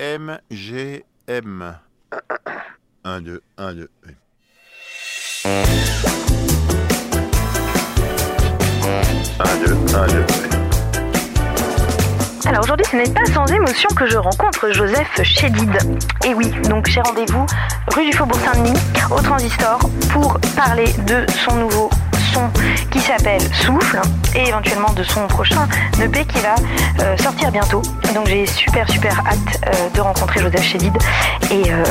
M, G, M. 1, 2, 1, 2. 1, 2, 1, 2. Alors aujourd'hui, ce n'est pas sans émotion que je rencontre Joseph Chédid. Et oui, donc j'ai rendez-vous rue du Faubourg Saint-Denis, au Transistor, pour parler de son nouveau qui s'appelle Souffle et éventuellement de son prochain EP qui va euh, sortir bientôt. Donc j'ai super super hâte euh, de rencontrer Joseph Chédid et euh,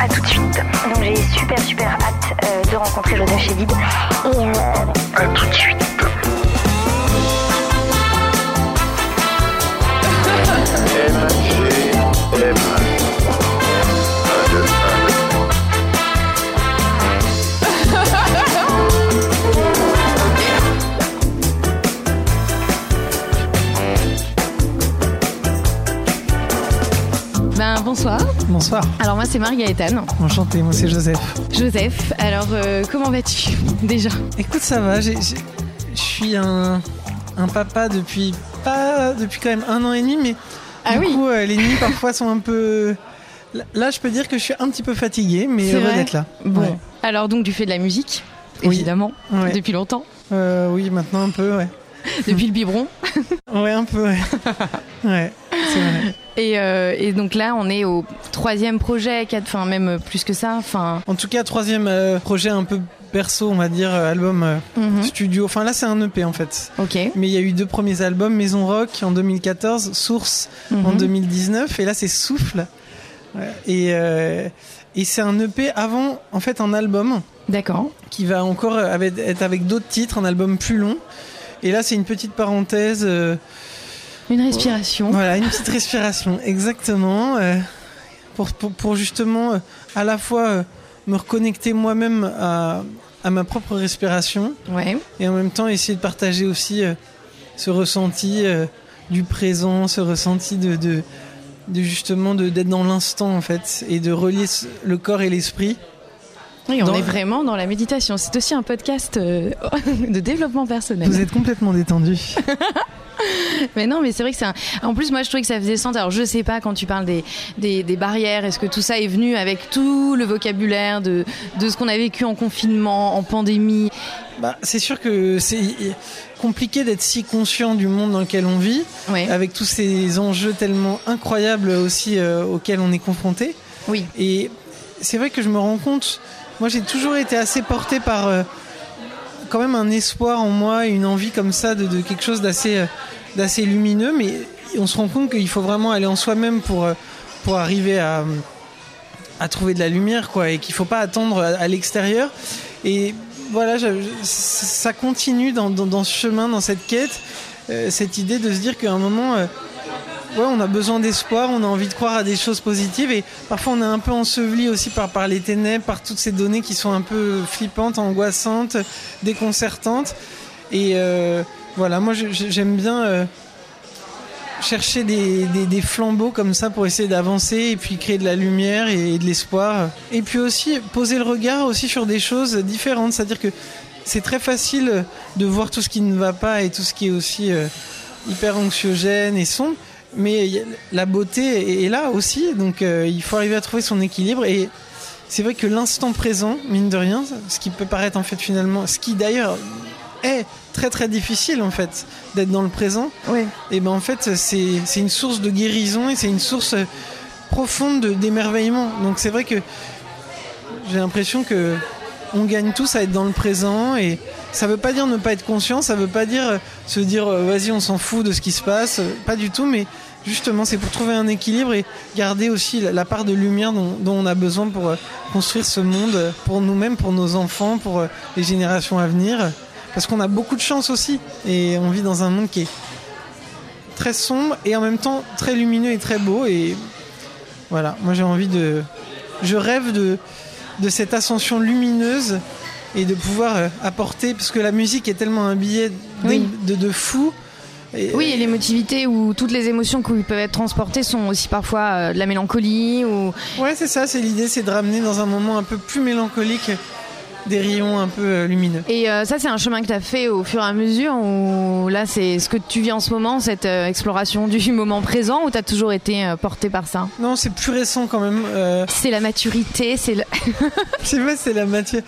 à tout de suite. Donc j'ai super super hâte de rencontrer Joseph Chédid et à tout de suite. Ben bonsoir. Bonsoir, Alors moi c'est Marie-Gaëtane. enchanté, moi c'est Joseph. Joseph, alors euh, comment vas-tu déjà? Écoute, ça va, je suis un, un papa depuis pas depuis quand même un an et demi, mais Ah du oui. coup euh, les nuits parfois sont un peu. Là- je peux dire que je suis un petit peu fatigué, mais heureux d'être là. Bon, Ouais. alors donc tu fais de la musique, Oui. évidemment, Ouais. depuis longtemps, Euh, oui, maintenant un peu, ouais. depuis le biberon. Ouais, un peu, ouais. ouais, c'est vrai. Et, euh, et donc là on est au troisième projet, quatre, enfin même plus que ça, enfin. En tout cas, troisième euh, projet un peu perso, on va dire, euh, album euh, mhm, studio. Enfin, là, c'est un EP en fait. Ok. Mais il y a eu deux premiers albums, Maison Rock en 2014, Source en mhm. 2019 et là c'est Souffle et et c'est un EP avant en fait un album D'accord. qui va encore avec- être avec d'autres titres un album plus long et là c'est une petite parenthèse Une respiration. voilà une petite respiration exactement euh, pour, pour pour justement euh, à la fois euh, me reconnecter moi-même à à ma propre respiration Ouais. et en même temps essayer de partager aussi ce ressenti du présent, ce ressenti de, de, de justement de- d'être dans l'instant en fait et de relier le corps et l'esprit. Oui, on Dans- est vraiment dans la méditation. C'est aussi un podcast euh, de développement personnel. Vous êtes complètement détendu. Mais non, mais c'est vrai que c'est un... En plus, moi, je trouvais que ça faisait sens. Alors, je sais pas, quand tu parles des, des, des barrières, est-ce que tout ça est venu avec tout le vocabulaire de, de ce qu'on a vécu en confinement, en pandémie? Bah, c'est sûr que c'est compliqué d'être si conscient du monde dans lequel on vit, Ouais. avec tous ces enjeux tellement incroyables aussi euh, auxquels on est confronté. Oui. Et c'est vrai que je me rends compte, moi j'ai toujours été assez porté par euh, quand même un espoir en moi une envie comme ça de, quelque chose d'assez euh, d'assez lumineux, mais on se rend compte qu'il faut vraiment aller en soi-même pour, euh, pour arriver à, trouver de la lumière, quoi, et qu'il faut pas attendre à, l'extérieur. Et voilà, ça continue dans, ce chemin, dans cette quête, cette idée de se dire qu'à un moment, ouais, on a besoin d'espoir, on a envie de croire à des choses positives, et parfois on est un peu enseveli aussi par, les ténèbres, par toutes ces données qui sont un peu flippantes, angoissantes, déconcertantes. Et euh, voilà, moi j'aime bien euh, chercher des flambeaux comme ça pour essayer d'avancer et puis créer de la lumière et de l'espoir. Et puis aussi poser le regard aussi sur des choses différentes, c'est-à-dire que c'est très facile de voir tout ce qui ne va pas et tout ce qui est aussi euh, hyper anxiogène et sombre. Mais la beauté est- là aussi, donc euh, il faut arriver à trouver son équilibre. Et c'est vrai que l'instant présent, mine de rien, ce qui peut paraître en fait finalement, ce qui d'ailleurs est très très difficile en fait d'être dans le présent, Oui. et ben en fait c'est une source de guérison et c'est une source euh, profonde de- d'émerveillement. Donc c'est vrai que j'ai l'impression que on gagne tous à être dans le présent et ça veut pas dire ne pas être conscient, ça veut pas dire euh, se dire vas-y on s'en fout de ce qui se passe, pas du tout, mais justement c'est pour trouver un équilibre et garder aussi la, la part de lumière dont, dont on a besoin pour euh, construire ce monde euh, pour nous-mêmes, pour nos enfants, pour euh, les générations à venir, parce qu'on a beaucoup de chance aussi et on vit dans un monde qui est très sombre et en même temps très lumineux et très beau et voilà, moi j'ai envie de je rêve de de cette ascension lumineuse et de pouvoir apporter parce que la musique est tellement un billet d'é- Oui. de, de fou et, Oui, et l'émotivité ou toutes les émotions qui peuvent être transportées sont aussi parfois euh, de la mélancolie ou ouais c'est ça c'est l'idée c'est de ramener dans un moment un peu plus mélancolique des rayons un peu euh, lumineux. Et euh, ça, c'est un chemin que tu as fait au fur et à mesure ou là, c'est ce que tu vis en ce moment, cette euh, exploration du moment présent ou tu as toujours été euh, porté par ça? Non, c'est plus récent quand même. Euh, C'est la maturité, c'est le... je sais pas, c'est la matière.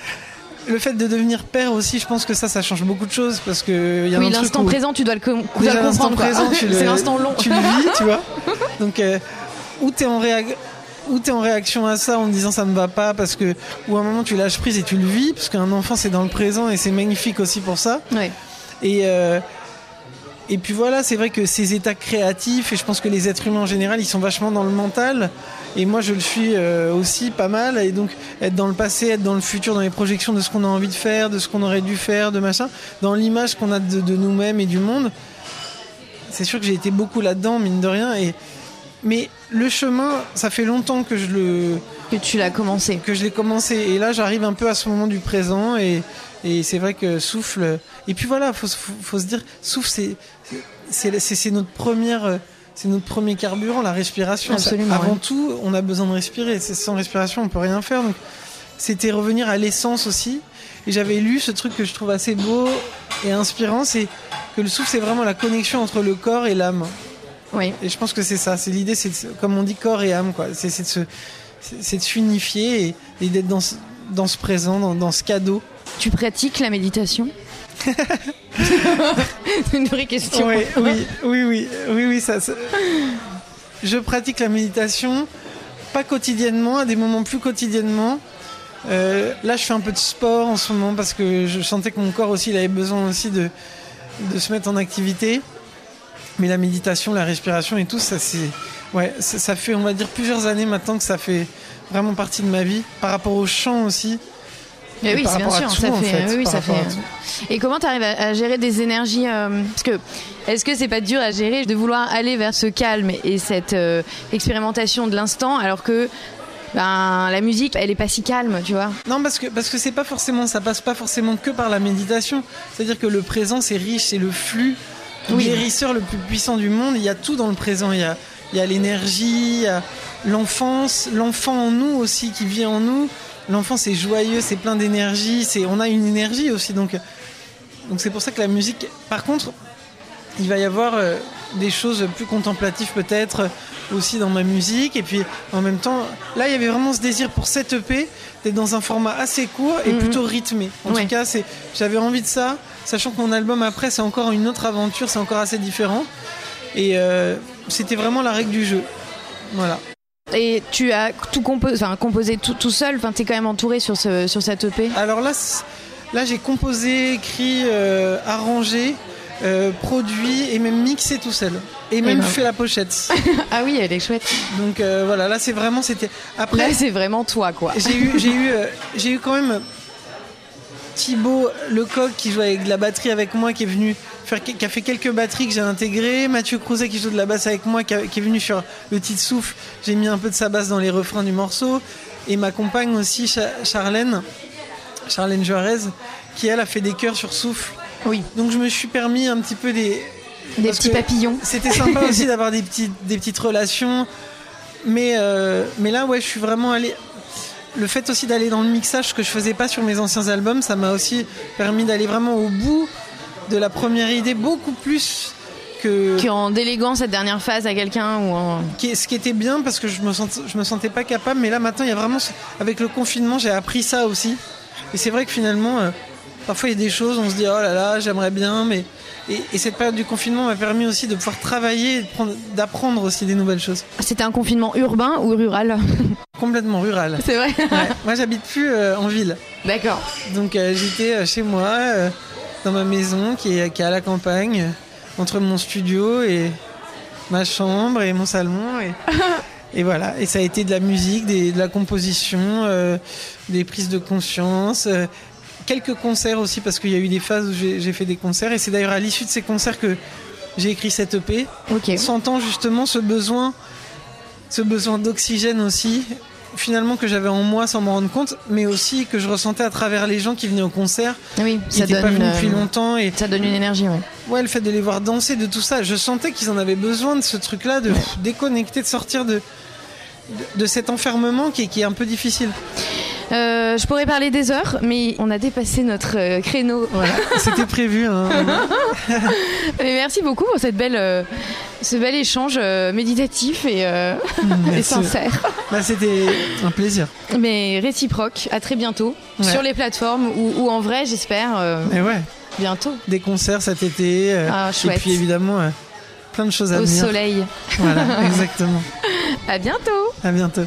Le fait de devenir père aussi, je pense que ça, ça change beaucoup de choses parce que il y a Oui, l'instant où- présent, tu dois le, com- tu dois le comprendre. présent, tu C'est l'instant long. tu le vis, tu vois. Donc, euh, ou t'es en réa- ou t'es en réaction à ça en disant ça me va pas parce que, ou à un moment tu lâches prise et tu le vis parce qu'un enfant c'est dans le présent et c'est magnifique aussi pour ça. Ouais. Et euh, et puis voilà, c'est vrai que ces états créatifs et je pense que les êtres humains en général ils sont vachement dans le mental et moi je le suis euh, aussi pas mal et donc être dans le passé, être dans le futur, dans les projections de ce qu'on a envie de faire, de ce qu'on aurait dû faire, de machin, dans l'image qu'on a de, de nous-mêmes et du monde. C'est sûr que j'ai été beaucoup là-dedans mine de rien et mais le chemin, ça fait longtemps que je le Que tu l'as commencé. que je l'ai commencé et là j'arrive un peu à ce moment du présent et, et c'est vrai que souffle et puis voilà faut, faut, faut se dire souffle c'est c'est c'est- c'est notre première euh, c'est notre premier carburant la respiration Ça- Absolument, avant tout on a besoin de respirer sans respiration on peut rien faire donc c'était revenir à l'essence aussi et j'avais lu ce truc que je trouve assez beau et inspirant c'est que le souffle c'est vraiment la connexion entre le corps et l'âme Oui. et je pense que c'est ça. C'est l'idée, c'est comme on dit corps et âme, quoi. C'est de se, c'est- c'est de s'unifier et, et d'être dans ce, dans ce présent, dans, dans ce cadeau. Tu pratiques la méditation? une vraie question. Oui, oui, oui, oui, oui, oui, ça, ça- Je pratique la méditation, pas quotidiennement, à des moments plus quotidiennement. Euh, là, je fais un peu de sport en ce moment parce que je sentais que mon corps aussi, il avait besoin aussi de, de se mettre en activité. Mais la méditation, la respiration et tout, ça, c'est, ouais, ça, ça fait, on va dire, plusieurs années maintenant que ça fait vraiment partie de ma vie. Par rapport au chant aussi. Et oui, c'est bien sûr, tout, ça fait, fait, oui, ça fait. Et comment tu arrives à, à gérer des énergies euh, Parce que est-ce que c'est pas dur à gérer de vouloir aller vers ce calme et cette euh, expérimentation de l'instant, alors que ben la musique, elle est pas si calme, tu vois? Non, parce que parce que c'est pas forcément, ça passe pas forcément que par la méditation. C'est-à-dire que le présent c'est riche, c'est le flux Oui. guérisseur le plus puissant du monde. Il y a tout dans le présent. Il y a il y a l'énergie, il y a l'enfance, l'enfant en nous aussi qui vit en nous. L'enfant c'est joyeux, c'est plein d'énergie. C'est on a une énergie aussi donc donc c'est pour ça que la musique. Par contre, il va y avoir euh, des choses plus contemplatives peut-être euh, aussi dans ma musique et puis en même temps là il y avait vraiment ce désir pour cette EP d'être dans un format assez court et Mhm. plutôt rythmé en Ouais. tout cas c'est j'avais envie de ça sachant que mon album après c'est encore une autre aventure c'est encore assez différent et euh, c'était vraiment la règle du jeu voilà Et tu as tout composé, enfin composé tout, tout seul. Enfin, t'es quand même entouré sur ce sur cette EP. alors là là j'ai composé écrit euh, arrangé euh, produit et même mixé tout seul et même ben. fait la pochette Ah oui, elle est chouette. donc euh, voilà là c'est vraiment c'était après c'est vraiment toi, quoi. J'ai eu, j'ai eu, j'ai eu quand même Thibaut Lecoq qui joue avec de la batterie avec moi, qui est venu qui a fait quelques batteries que j'ai intégrées. Mathieu Crouzet qui joue de la basse avec moi, qui, a- qui est venu sur le titre souffle. J'ai mis un peu de sa basse dans les refrains du morceau. Et ma compagne aussi, Cha- Charlène, Charlène Juarez, qui elle a fait des chœurs sur souffle. Oui, Donc je me suis permis un petit peu des, des petits papillons. c'était sympa aussi d'avoir des petites, des petites relations. Mais, euh, mais là, ouais, je suis vraiment allé. Le fait aussi d'aller dans le mixage, ce que je faisais pas sur mes anciens albums, ça m'a aussi permis d'aller vraiment au bout de la première idée, beaucoup plus que. Qui en déléguant cette dernière phase à quelqu'un ou en... ce qui était bien parce que je me, je me sentais pas capable. Mais là, maintenant, il y a vraiment. Avec le confinement, j'ai appris ça aussi. Et c'est vrai que finalement, euh, parfois, il y a des choses, on se dit, oh là là, j'aimerais bien, mais. Et, et cette période du confinement m'a permis aussi de pouvoir travailler, d'apprendre aussi des nouvelles choses. C'était un confinement urbain ou rural? Complètement rural. C'est vrai? Ouais. Moi, j'habite plus euh, en ville. D'accord. Donc, euh, j'étais chez moi, dans ma maison qui est, qui est à la campagne, entre mon studio et ma chambre et mon salon. Et, et voilà. Et ça a été de la musique, des- de la composition, euh, des prises de conscience. euh, quelques concerts aussi, parce qu'il y a eu des phases où j'ai fait des concerts. Et c'est d'ailleurs à l'issue de ces concerts que j'ai écrit cette EP. Ok. sentant justement ce besoin, ce besoin d'oxygène aussi, finalement que j'avais en moi sans m'en rendre compte, mais aussi que je ressentais à travers les gens qui venaient au concert, Oui, ça donne, pas venus une, depuis euh, longtemps, et ça donne une énergie, ouais. ouais, le fait de les voir danser, de tout ça, je sentais qu'ils en avaient besoin de ce truc-là, de déconnecter, de sortir de, de, de cet enfermement qui est, qui est un peu difficile. Euh, je pourrais parler des heures, mais on a dépassé notre euh, créneau. Voilà, c'était prévu. Hein. Mais merci beaucoup pour cette belle, euh, ce bel échange euh, méditatif et, euh, et Merci. sincère. Bah, c'était un plaisir. Mais réciproque. À très bientôt Ouais. sur les plateformes ou, ou en vrai, j'espère euh, Et ouais, bientôt des concerts cet été. Ah, et puis évidemment, plein de choses à au venir. soleil. Voilà, exactement. À bientôt. À bientôt.